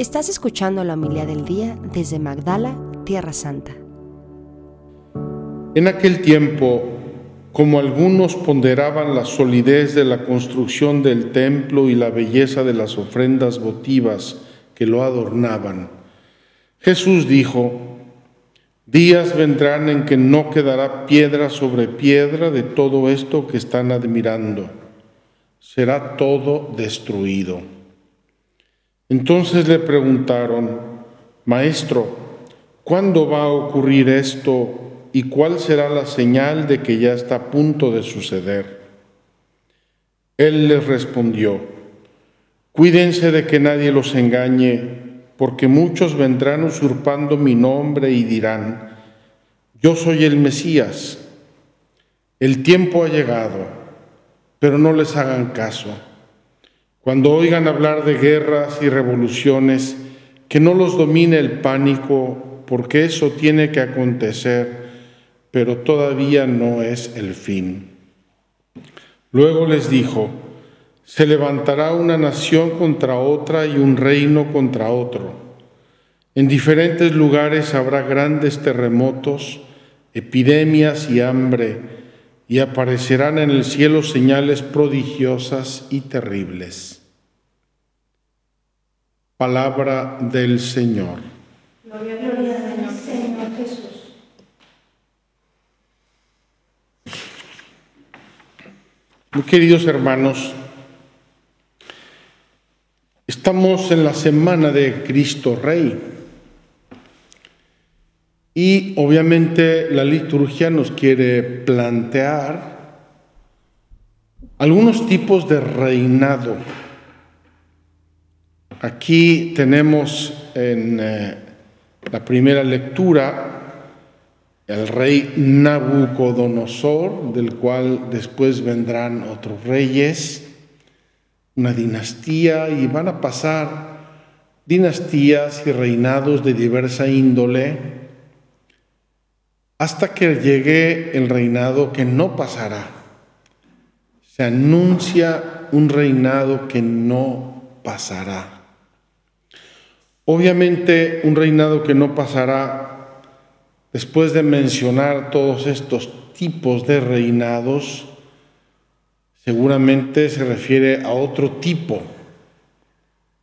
Estás escuchando la humildad del día desde Magdala, Tierra Santa. En aquel tiempo, como algunos ponderaban la solidez de la construcción del templo y la belleza de las ofrendas votivas que lo adornaban, Jesús dijo, días vendrán en que no quedará piedra sobre piedra de todo esto que están admirando, será todo destruido. Entonces le preguntaron, Maestro, ¿cuándo va a ocurrir esto y cuál será la señal de que ya está a punto de suceder? Él les respondió, Cuídense de que nadie los engañe, porque muchos vendrán usurpando mi nombre y dirán, Yo soy el Mesías. El tiempo ha llegado, pero no les hagan caso cuando oigan hablar de guerras y revoluciones, que no los domine el pánico, porque eso tiene que acontecer, pero todavía no es el fin. Luego les dijo, se levantará una nación contra otra y un reino contra otro. En diferentes lugares habrá grandes terremotos, epidemias y hambre y aparecerán en el cielo señales prodigiosas y terribles. Palabra del Señor. Gloria, al Señor Jesús. Muy queridos hermanos, estamos en la semana de Cristo Rey. Y obviamente la liturgia nos quiere plantear algunos tipos de reinado. Aquí tenemos en eh, la primera lectura el rey Nabucodonosor, del cual después vendrán otros reyes, una dinastía, y van a pasar dinastías y reinados de diversa índole hasta que llegue el reinado que no pasará. Se anuncia un reinado que no pasará. Obviamente un reinado que no pasará, después de mencionar todos estos tipos de reinados, seguramente se refiere a otro tipo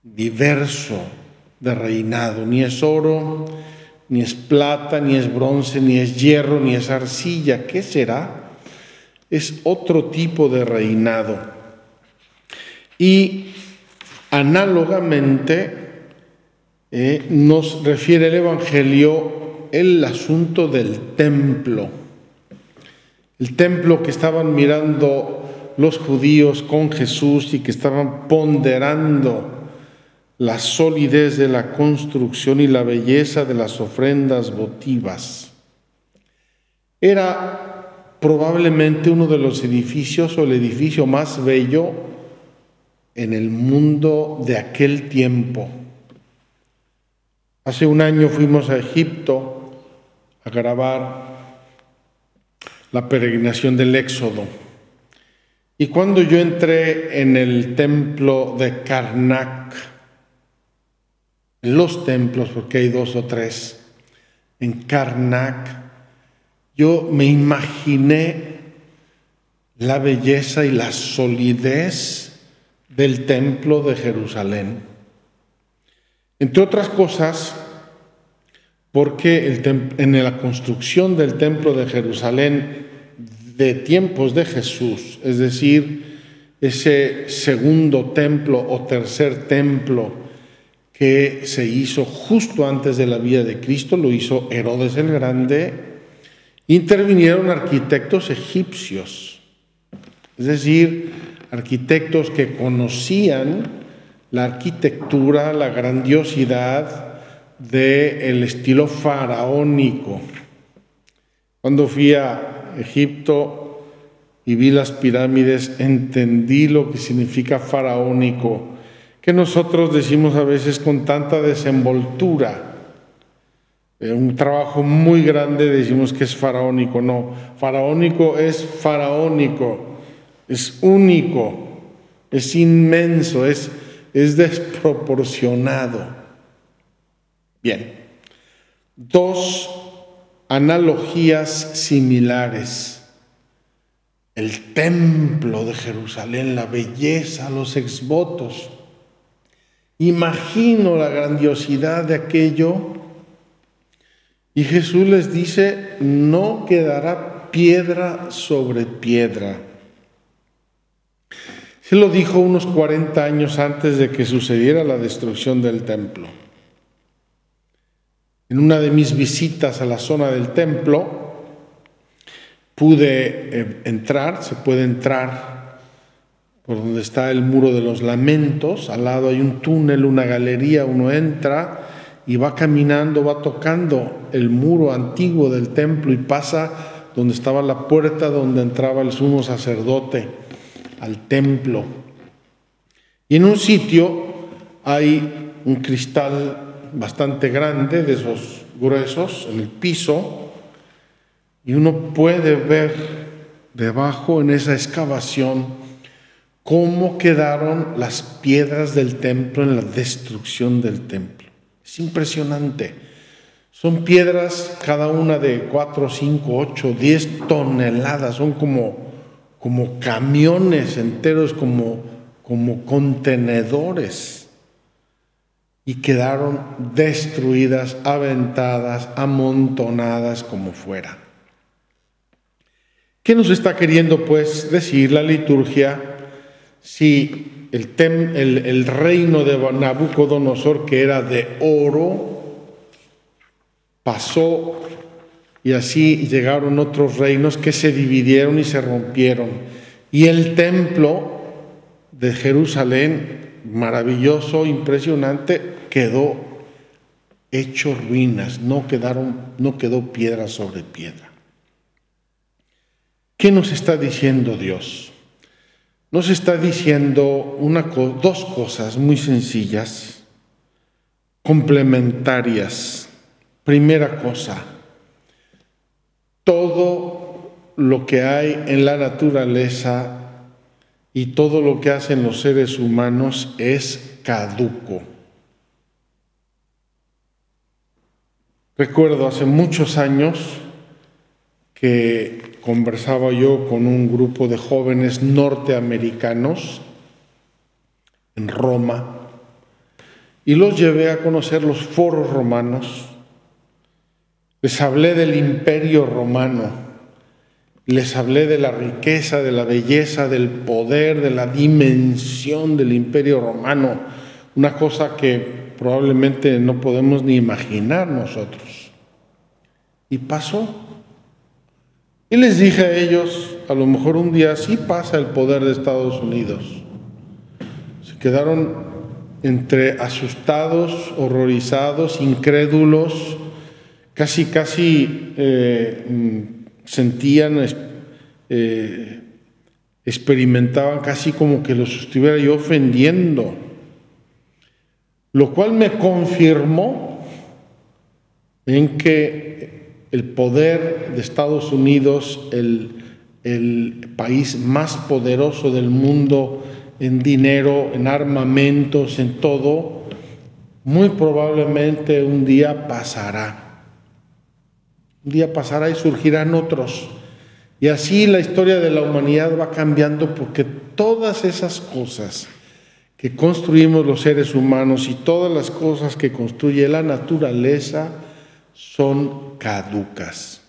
diverso de reinado. Ni es oro, ni es plata, ni es bronce, ni es hierro, ni es arcilla. ¿Qué será? Es otro tipo de reinado. Y análogamente eh, nos refiere el Evangelio el asunto del templo. El templo que estaban mirando los judíos con Jesús y que estaban ponderando la solidez de la construcción y la belleza de las ofrendas votivas. Era probablemente uno de los edificios o el edificio más bello en el mundo de aquel tiempo. Hace un año fuimos a Egipto a grabar la peregrinación del Éxodo. Y cuando yo entré en el templo de Karnak, los templos, porque hay dos o tres, en Karnak, yo me imaginé la belleza y la solidez del templo de Jerusalén. Entre otras cosas, porque en la construcción del templo de Jerusalén de tiempos de Jesús, es decir, ese segundo templo o tercer templo que se hizo justo antes de la vida de Cristo, lo hizo Herodes el Grande, intervinieron arquitectos egipcios, es decir, arquitectos que conocían la arquitectura, la grandiosidad del estilo faraónico. Cuando fui a Egipto y vi las pirámides, entendí lo que significa faraónico que nosotros decimos a veces con tanta desenvoltura. Un trabajo muy grande decimos que es faraónico. No, faraónico es faraónico, es único, es inmenso, es, es desproporcionado. Bien, dos analogías similares. El templo de Jerusalén, la belleza, los exvotos. Imagino la grandiosidad de aquello. Y Jesús les dice, no quedará piedra sobre piedra. Se lo dijo unos 40 años antes de que sucediera la destrucción del templo. En una de mis visitas a la zona del templo, pude eh, entrar, se puede entrar por donde está el muro de los lamentos, al lado hay un túnel, una galería, uno entra y va caminando, va tocando el muro antiguo del templo y pasa donde estaba la puerta donde entraba el sumo sacerdote al templo. Y en un sitio hay un cristal bastante grande, de esos gruesos, en el piso, y uno puede ver debajo en esa excavación cómo quedaron las piedras del templo en la destrucción del templo. Es impresionante. Son piedras cada una de 4, 5, 8, 10 toneladas, son como, como camiones enteros, como, como contenedores y quedaron destruidas, aventadas, amontonadas como fuera. ¿Qué nos está queriendo pues decir la liturgia si el, el, reino de Nabucodonosor, que era de oro, pasó y así llegaron otros reinos que se dividieron y se rompieron? Y el templo de Jerusalén, maravilloso, impresionante, quedó hecho ruinas, no, quedaron, no quedó piedra sobre piedra. ¿Qué nos está diciendo Dios? Nos está diciendo una, dos cosas muy sencillas, complementarias. Primera cosa, todo lo que hay en la naturaleza y todo lo que hacen los seres humanos es caduco. Recuerdo hace muchos años que conversaba yo con un grupo de jóvenes norteamericanos en Roma y los llevé a conocer los foros romanos. Les hablé del imperio romano, les hablé de la riqueza, de la belleza, del poder, de la dimensión del imperio romano, una cosa que probablemente no podemos ni imaginar nosotros. Y pasó. Y les dije a ellos, a lo mejor un día sí pasa el poder de Estados Unidos. Se quedaron entre asustados, horrorizados, incrédulos, casi, casi eh, mm, sentían, eh, experimentaban casi como que los estuviera yo ofendiendo lo cual me confirmó en que el poder de Estados Unidos, el, país más poderoso del mundo en dinero, en armamentos, en todo, muy probablemente un día pasará. Un día pasará y surgirán otros. Y así la historia de la humanidad va cambiando porque todas esas cosas que construimos los seres humanos y todas las cosas que construye la naturaleza son caducas.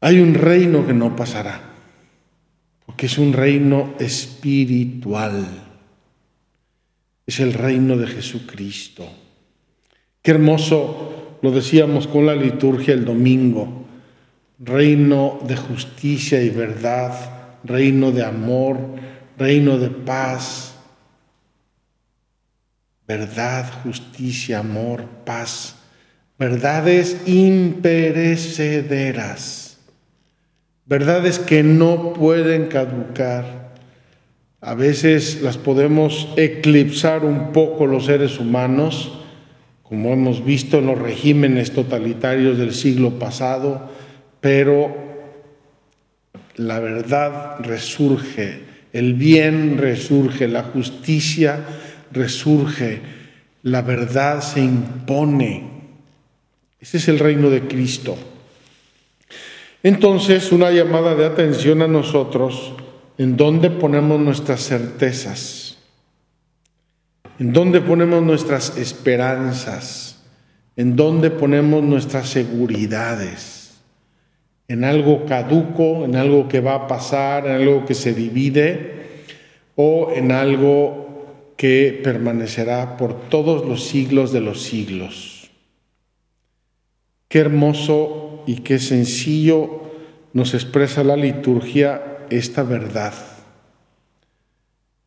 Hay un reino que no pasará, porque es un reino espiritual. Es el reino de Jesucristo. Qué hermoso, lo decíamos con la liturgia el domingo, reino de justicia y verdad, reino de amor, reino de paz, verdad, justicia, amor, paz, verdades imperecederas, verdades que no pueden caducar. A veces las podemos eclipsar un poco los seres humanos, como hemos visto en los regímenes totalitarios del siglo pasado, pero la verdad resurge el bien resurge, la justicia resurge, la verdad se impone. Ese es el reino de Cristo. Entonces, una llamada de atención a nosotros, en dónde ponemos nuestras certezas, en dónde ponemos nuestras esperanzas, en dónde ponemos nuestras seguridades, en algo caduco, en algo que va a pasar, en algo que se divide o en algo que permanecerá por todos los siglos de los siglos. Qué hermoso y qué sencillo nos expresa la liturgia esta verdad.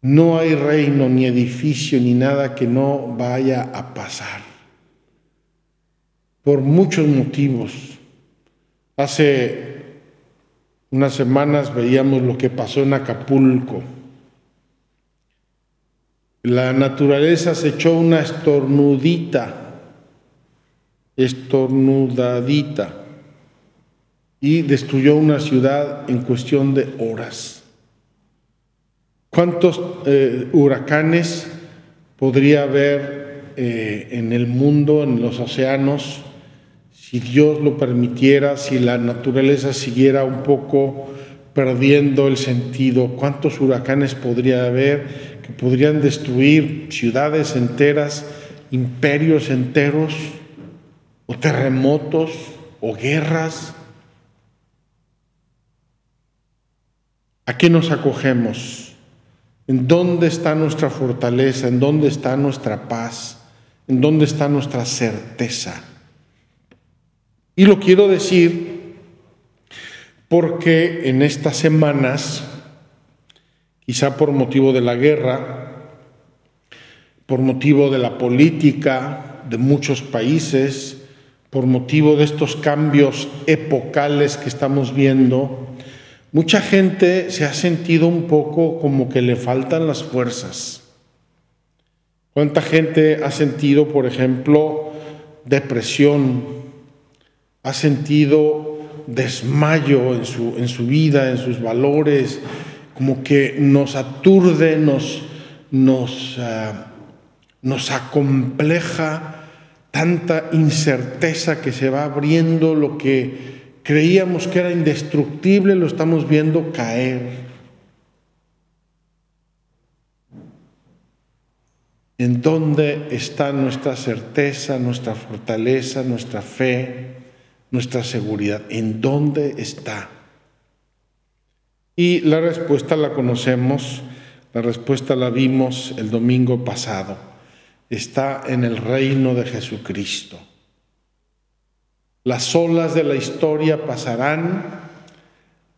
No hay reino, ni edificio, ni nada que no vaya a pasar. Por muchos motivos. Hace unas semanas veíamos lo que pasó en Acapulco la naturaleza se echó una estornudita, estornudadita, y destruyó una ciudad en cuestión de horas. ¿Cuántos eh, huracanes podría haber eh, en el mundo, en los océanos, si Dios lo permitiera, si la naturaleza siguiera un poco perdiendo el sentido? ¿Cuántos huracanes podría haber? que podrían destruir ciudades enteras, imperios enteros, o terremotos, o guerras. ¿A qué nos acogemos? ¿En dónde está nuestra fortaleza? ¿En dónde está nuestra paz? ¿En dónde está nuestra certeza? Y lo quiero decir porque en estas semanas quizá por motivo de la guerra, por motivo de la política de muchos países, por motivo de estos cambios epocales que estamos viendo, mucha gente se ha sentido un poco como que le faltan las fuerzas. ¿Cuánta gente ha sentido, por ejemplo, depresión? ¿Ha sentido desmayo en su, en su vida, en sus valores, como que nos aturde, nos, nos, ah, nos acompleja tanta incerteza que se va abriendo, lo que creíamos que era indestructible lo estamos viendo caer. ¿En dónde está nuestra certeza, nuestra fortaleza, nuestra fe, nuestra seguridad? ¿En dónde está? Y la respuesta la conocemos, la respuesta la vimos el domingo pasado. Está en el reino de Jesucristo. Las olas de la historia pasarán,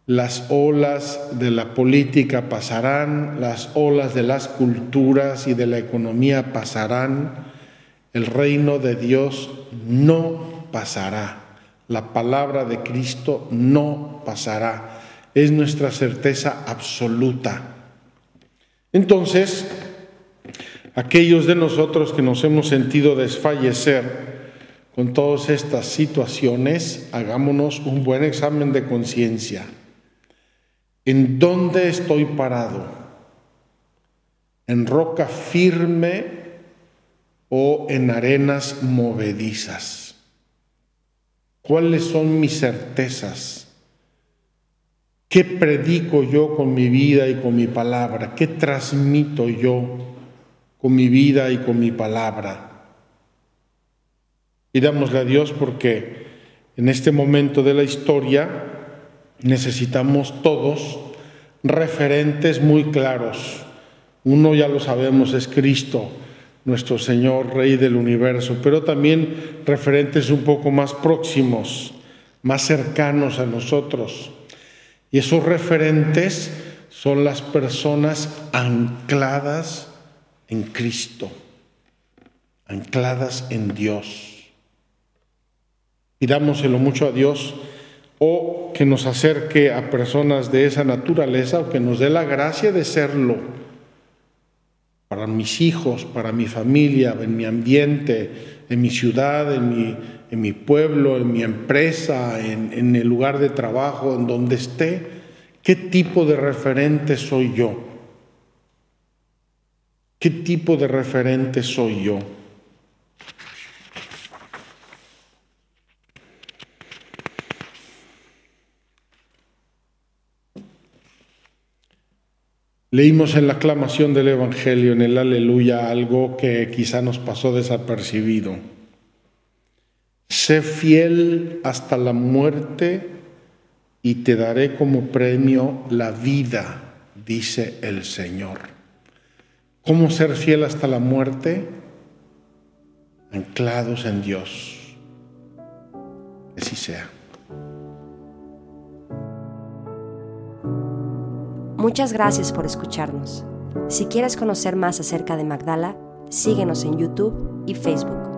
las olas de la política pasarán, las olas de las culturas y de la economía pasarán, el reino de Dios no pasará, la palabra de Cristo no pasará. Es nuestra certeza absoluta. Entonces, aquellos de nosotros que nos hemos sentido desfallecer con todas estas situaciones, hagámonos un buen examen de conciencia. ¿En dónde estoy parado? ¿En roca firme o en arenas movedizas? ¿Cuáles son mis certezas? ¿Qué predico yo con mi vida y con mi palabra? ¿Qué transmito yo con mi vida y con mi palabra? Y dámosle a Dios porque en este momento de la historia necesitamos todos referentes muy claros. Uno ya lo sabemos, es Cristo, nuestro Señor, Rey del universo, pero también referentes un poco más próximos, más cercanos a nosotros y esos referentes son las personas ancladas en Cristo, ancladas en Dios. Pidámoselo mucho a Dios o que nos acerque a personas de esa naturaleza o que nos dé la gracia de serlo para mis hijos, para mi familia, en mi ambiente, en mi ciudad, en mi, en mi pueblo, en mi empresa, en, en el lugar de trabajo, en donde esté, ¿qué tipo de referente soy yo? ¿Qué tipo de referente soy yo? Leímos en la aclamación del Evangelio, en el aleluya, algo que quizá nos pasó desapercibido. Sé fiel hasta la muerte y te daré como premio la vida, dice el Señor. ¿Cómo ser fiel hasta la muerte? Anclados en Dios. Que así sea. Muchas gracias por escucharnos. Si quieres conocer más acerca de Magdala, síguenos en YouTube y Facebook.